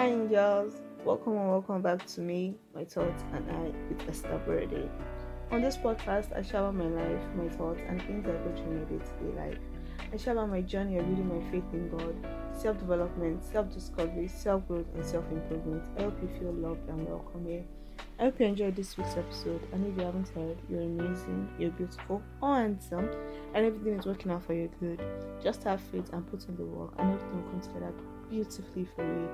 Hi, angels. Welcome and welcome back to me, my thoughts, and I with Esther Aborode. On this podcast, I share about my life, my thoughts, and things I go through my day to day life. I share about my journey of building my faith in God, self development, self discovery, self growth, and self improvement. I hope you feel loved and welcome here. I hope you enjoyed this week's episode. And if you haven't heard, you're amazing, you're beautiful, or handsome, and everything is working out for your good. Just have faith and put in the work, and everything will come together beautifully for you.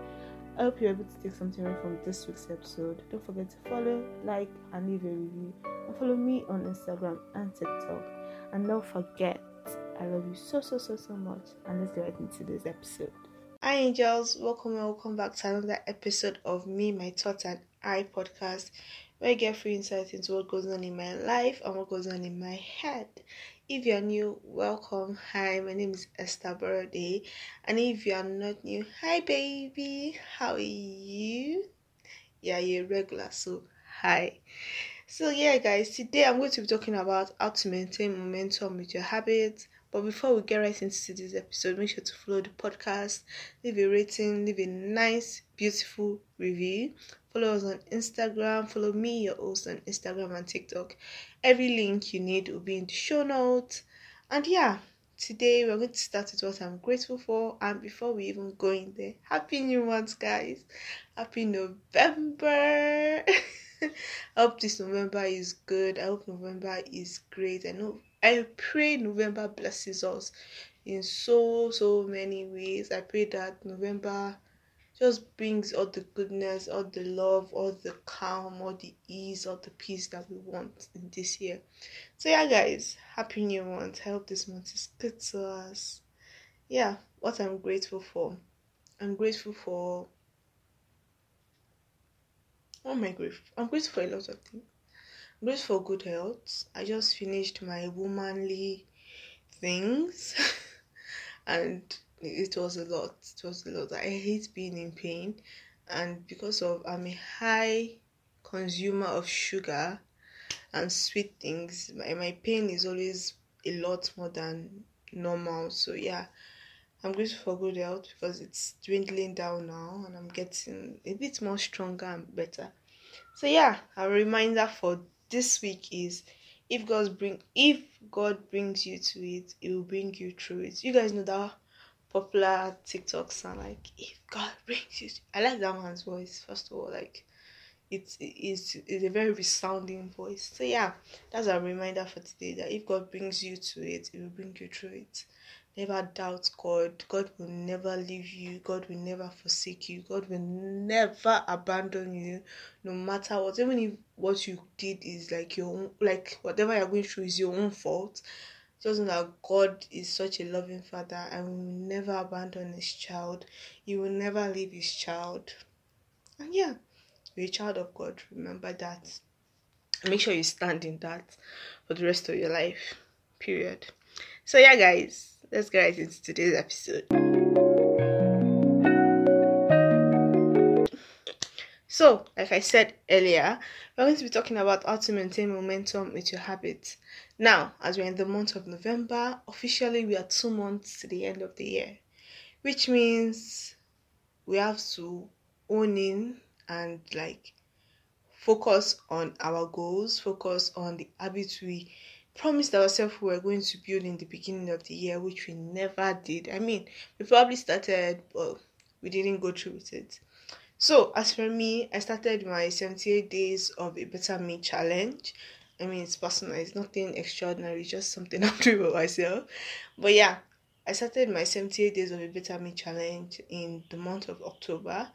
I hope you're able to take something away from this week's episode. Don't forget to follow, like, and leave a review. And follow me on Instagram and TikTok. And don't forget, I love you so, so, so, so much. And let's get right into this episode. Hi, angels. Welcome and welcome back to another episode of Me, My Thoughts, and I podcast, where I get free insight into what goes on in my life and what goes on in my head. If you're new, welcome. Hi, my name is Esther Aborode. And if you're not new, hi baby, how are you? Yeah, you're regular, so hi. So yeah guys, today I'm going to be talking about how to maintain momentum with your habits. But before we get right into this episode, make sure to follow the podcast, leave a rating, leave a nice, beautiful review. Follow us on Instagram. Follow me, your host, on Instagram and TikTok. Every link you need will be in the show notes. And yeah, today we're going to start with what I'm grateful for. And before we even go in there, Happy New Month, guys! Happy November! I hope this November is good. I hope November is great. I know I pray November blesses us in so so many ways. I pray that November just brings all the goodness, all the love, all the calm, all the ease, all the peace that we want in this year. So yeah guys, happy new month. I hope this month is good to us. Yeah, what I'm grateful for. I'm grateful for what am I grateful? I'm grateful for a lot of things. I'm for good health. I just finished my womanly things and it was a lot. It was a lot. I hate being in pain, and because of I'm a high consumer of sugar and sweet things, my, my pain is always a lot more than normal. So yeah, I'm grateful for good health because it's dwindling down now, and I'm getting a bit more stronger and better. So yeah, a reminder for this week is if God bring if God brings you to it, it will bring you through it. You guys know that popular TikTok sound like if God brings you. I like that man's voice first of all. Like it's it's it's a very resounding voice. So yeah, that's a reminder for today that if God brings you to it, it will bring you through it. Never doubt God. God will never leave you. God will never forsake you. God will never abandon you, no matter what. Even if what you did is like your own, like whatever you're going through is your own fault just know that God is such a loving father and will never abandon his child. He will never leave his child. And yeah, you're a child of God. Remember that. make sure you stand in that for the rest of your life. Period. So yeah guys, let's get right into today's episode. So, like I said earlier, we're going to be talking about how to maintain momentum with your habits. Now, as we're in the month of November, officially we are two months to the end of the year, which means we have to own in and like focus on our goals, focus on the habits we promised ourselves we were going to build in the beginning of the year, which we never did. I mean, we probably started, but we didn't go through with it. So, as for me, I started my 78 days of a better me challenge. I mean, it's personal, it's nothing extraordinary, just something I'm doing for myself. But yeah, I started my 78 days of a better me challenge in the month of October.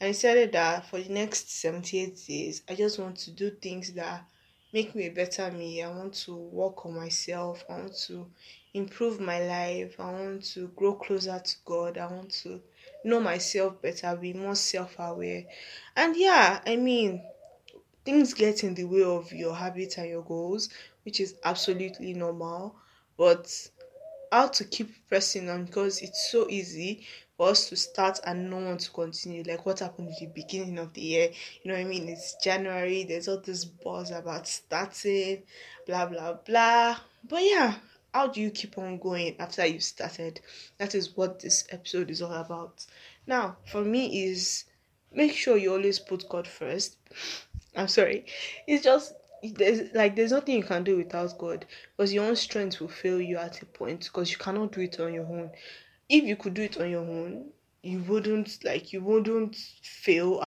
And I decided that for the next 78 days, I just want to do things that make me a better me. I want to work on myself. I want to improve my life. I want to grow closer to God. I want to know myself better, be more self aware. And yeah, I mean, things get in the way of your habits and your goals, which is absolutely normal. But how to keep pressing on because it's so easy for us to start and no one to continue. Like what happened at the beginning of the year. You know what I mean? It's January, there's all this buzz about starting, blah blah blah. But yeah, how do you keep on going after you've started? That is what this episode is all about. Now, for me is make sure you always put God first. I'm sorry. It's just there's like there's nothing you can do without God because your own strength will fail you at a point because you cannot do it on your own. If you could do it on your own, you wouldn't like you wouldn't fail.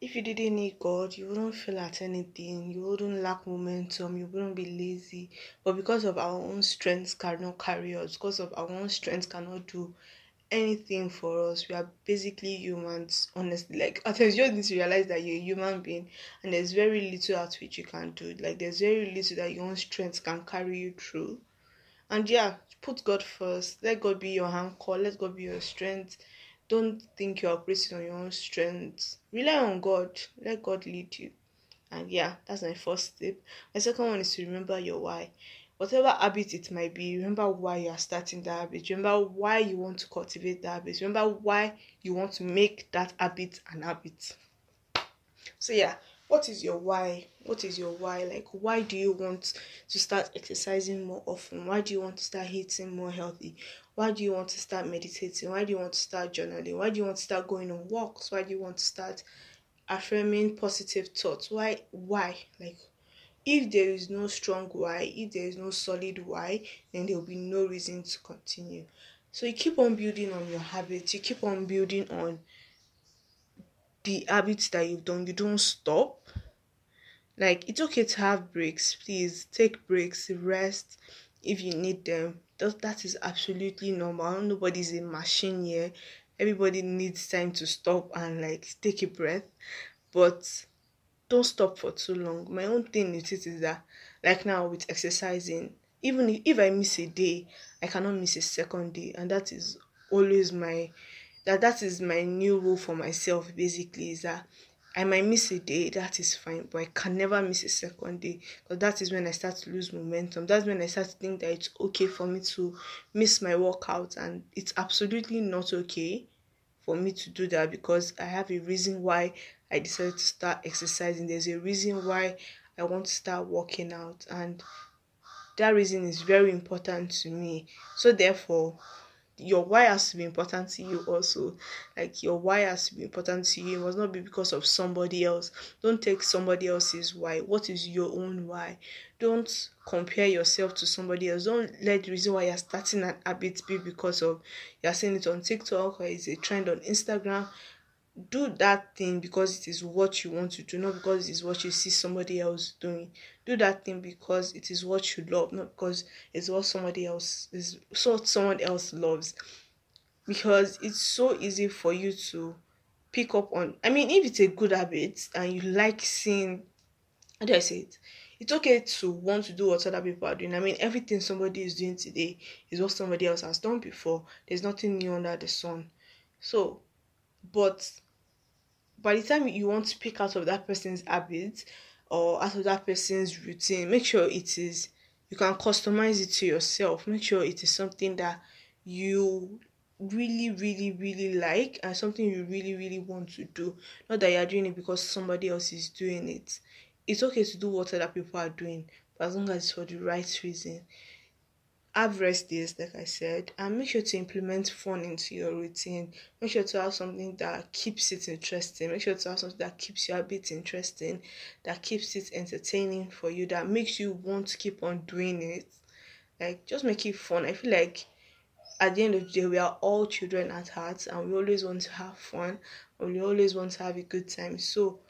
If you didn't need God, you wouldn't fail at anything. You wouldn't lack momentum. You wouldn't be lazy. But because of our own strengths cannot carry us, because of our own strengths cannot do anything for us. We are basically humans, honestly. Like at times you just need to realize that you're a human being and there's very little at which you can do. Like there's very little that your own strength can carry you through. And yeah, put God first. Let God be your anchor. Let God be your strength. Don't think you're operating on your own strength. Rely on God. Let God lead you. And yeah, that's my first step. My second one is to remember your why whatever habit it might be, remember why you are starting that habit. Remember why you want to cultivate that habit. Remember why you want to make that habit an habit. So yeah, what is your why? What is your why? Like why do you want to start exercising more often? Why do you want to start eating more healthy? Why do you want to start meditating? Why do you want to start journaling? Why do you want to start going on walks? Why do you want to start affirming positive thoughts? Why why? Like if there is no strong why, if there is no solid why, then there will be no reason to continue. So you keep on building on your habits, you keep on building on the habits that you've done, you don't stop. Like it's okay to have breaks, please take breaks, rest if you need them. That, that is absolutely normal. Nobody's a machine here. Everybody needs time to stop and like take a breath. But don't stop for too long. My own thing with it is that, like now with exercising, even if, if I miss a day, I cannot miss a second day, and that is always my that that is my new rule for myself. Basically, is that I might miss a day, that is fine, but I can never miss a second day because that is when I start to lose momentum. That's when I start to think that it's okay for me to miss my workout, and it's absolutely not okay for me to do that because I have a reason why I decided to start exercising. There's a reason why I want to start working out, and that reason is very important to me. So, therefore, your why has to be important to you also. Like your why has to be important to you. It must not be because of somebody else. Don't take somebody else's why. What is your own why? Don't compare yourself to somebody else. Don't let the reason why you're starting an habit be because of you're seeing it on TikTok or it's a trend on Instagram do that thing because it is what you want to do, not because it is what you see somebody else doing. Do that thing because it is what you love, not because it's what somebody else is what someone else loves. Because it's so easy for you to pick up on I mean if it's a good habit and you like seeing how do I say it? It's okay to want to do what other people are doing. I mean everything somebody is doing today is what somebody else has done before. There's nothing new under the sun. So but by the time you want to pick out of that person's habits or out of that person's routine, make sure it is you can customize it to yourself. Make sure it is something that you really, really, really like and something you really, really want to do. Not that you're doing it because somebody else is doing it. It's okay to do what other people are doing, as long as it's for the right reason have rest days, like I said, and make sure to implement fun into your routine. Make sure to have something that keeps it interesting. Make sure to have something that keeps your habit interesting, that keeps it entertaining for you, that makes you want to keep on doing it. Like, just make it fun. I feel like at the end of the day, we are all children at heart, and we always want to have fun, and we always want to have a good time. So,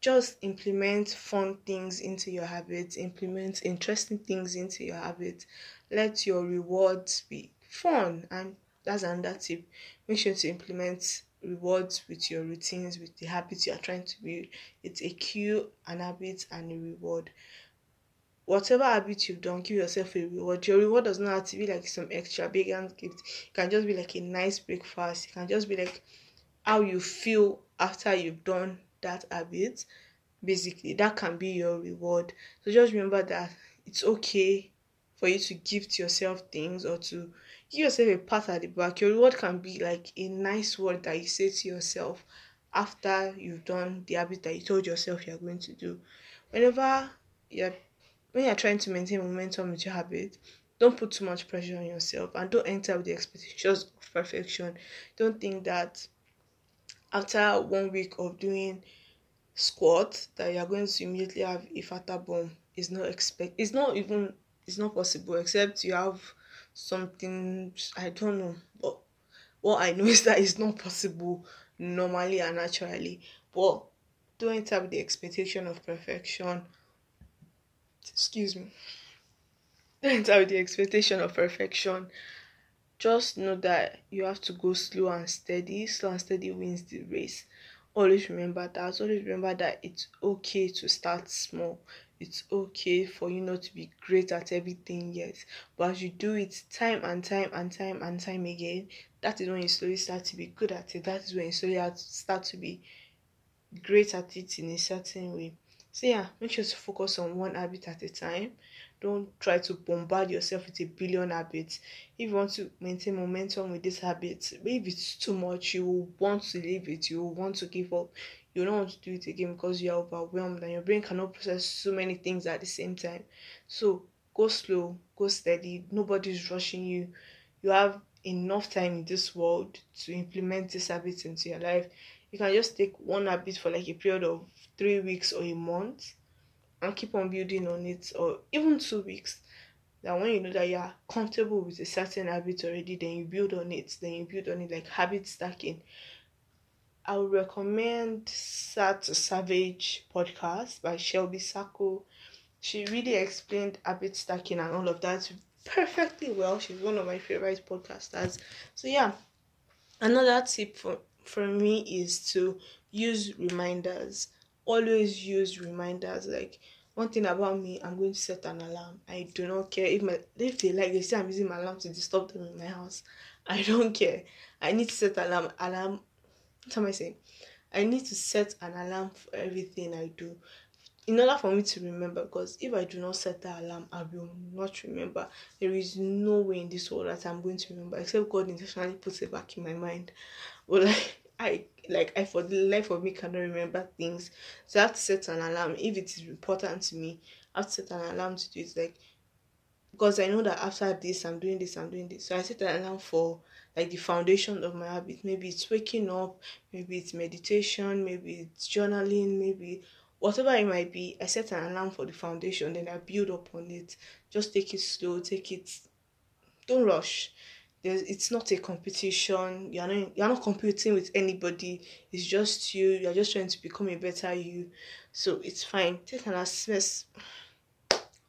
just implement fun things into your habits, implement interesting things into your habits. Let your rewards be fun, and that's another tip. Make sure to implement rewards with your routines, with the habits you are trying to build. It's a cue, an habit, and a reward. Whatever habit you've done, give yourself a reward. Your reward does not have to be like some extra extravagant gift. It can just be like a nice breakfast. It can just be like how you feel after you've done that habit basically that can be your reward so just remember that it's okay for you to gift yourself things or to give yourself a pat at the back your reward can be like a nice word that you say to yourself after you've done the habit that you told yourself you're going to do. Whenever you're when you're trying to maintain momentum with your habit don't put too much pressure on yourself and don't enter with the expectations of perfection. Don't think that after one week of doing squat that you are going to immediately have a fatter bum. Is not expect it's not even it's not possible except you have something I don't know but what I know is that it's not possible normally and naturally. But don't have the expectation of perfection. Excuse me. Don't have the expectation of perfection. Just know that you have to go slow and steady. Slow and steady wins the race. Always remember that. Always remember that it's okay to start small it's okay for you not to be great at everything yet. But as you do it time and time and time and time again that is when you slowly start to be good at it. That is when you slowly start to be great at it in a certain way. So yeah make sure to focus on one habit at a time. Don't try to bombard yourself with a billion habits. If you want to maintain momentum with this habit if it's too much you will want to leave it you will want to give up you don't want to do it again because you're overwhelmed and your brain cannot process so many things at the same time. So go slow go steady. Nobody's rushing you. You have enough time in this world to implement this habit into your life. You can just take one habit for like a period of three weeks or a month and keep on building on it or even two weeks. That when you know that you're comfortable with a certain habit already then you build on it. Then you build on it like habit stacking i would recommend Sad Savage podcast by shelby sacco. She really explained habit stacking and all of that perfectly well. She's one of my favorite podcasters. So yeah. Another tip for, for me is to use reminders. Always use reminders. Like one thing about me i'm going to set an alarm. I do not care if my if they like they say i'm using my alarm to disturb them in my house. I don't care. I need to set alarm alarm what am i saying i need to set an alarm for everything i do in order for me to remember because if i do not set the alarm i will not remember there is no way in this world that i'm going to remember except god intentionally puts it back in my mind but like I like I for the life of me cannot remember things. So I have to set an alarm if it is important to me. I have to set an alarm to do it like because I know that after this I'm doing this, I'm doing this. So I set an alarm for like the foundation of my habit. Maybe it's waking up, maybe it's meditation, maybe it's journaling, maybe whatever it might be. I set an alarm for the foundation, then I build upon it. Just take it slow, take it don't rush. There's it's not a competition. You're not you're not competing with anybody. It's just you. You're just trying to become a better you. So it's fine. Take an assessment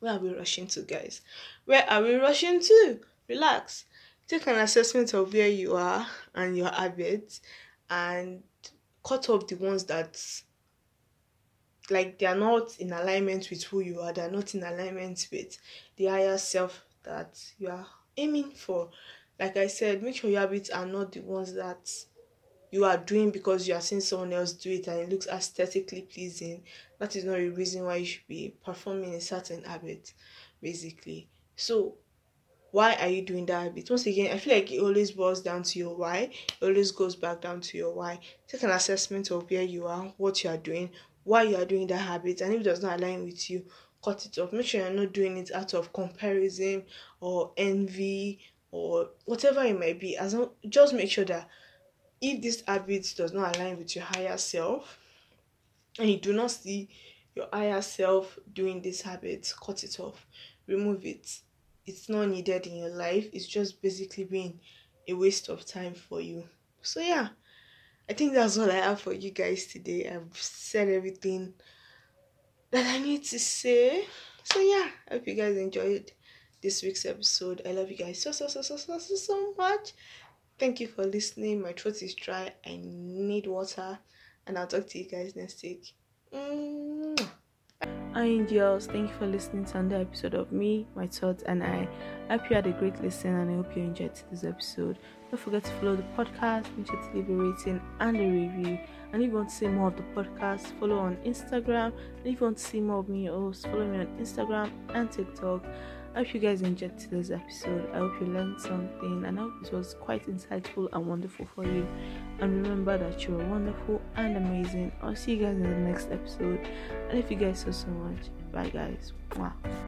where are we rushing to guys? Where are we rushing to? Relax take an assessment of where you are and your habits and cut off the ones that like they are not in alignment with who you are they're not in alignment with the higher self that you are aiming for like I said, make sure your habits are not the ones that you are doing because you are seeing someone else do it and it looks aesthetically pleasing. That is not a reason why you should be performing a certain habit, basically. So, why are you doing that habit? Once again, I feel like it always boils down to your why. It always goes back down to your why. Take an assessment of where you are, what you are doing, why you are doing that habit, and if it does not align with you, cut it off. Make sure you're not doing it out of comparison or envy or whatever it might be as long just make sure that if this habit does not align with your higher self and you do not see your higher self doing this habit cut it off remove it it's not needed in your life it's just basically being a waste of time for you so yeah i think that's all i have for you guys today i've said everything that i need to say so yeah i hope you guys enjoyed this week's episode. I love you guys so so so so so so, so much. Thank you for listening. My throat is dry. I need water, and I'll talk to you guys next week. Mm. Hi, angels. Thank you for listening to another episode of me, my thoughts, and I. I hope you had a great listen, and I hope you enjoyed this episode. Don't forget to follow the podcast. Make sure to leave a rating and a review. And if you want to see more of the podcast, follow on Instagram. And if you want to see more of me, also follow me on Instagram and TikTok. I hope you guys enjoyed today's episode. I hope you learned something and I hope it was quite insightful and wonderful for you. And remember that you're wonderful and amazing. I'll see you guys in the next episode. And if you guys so so much, bye guys. Wow.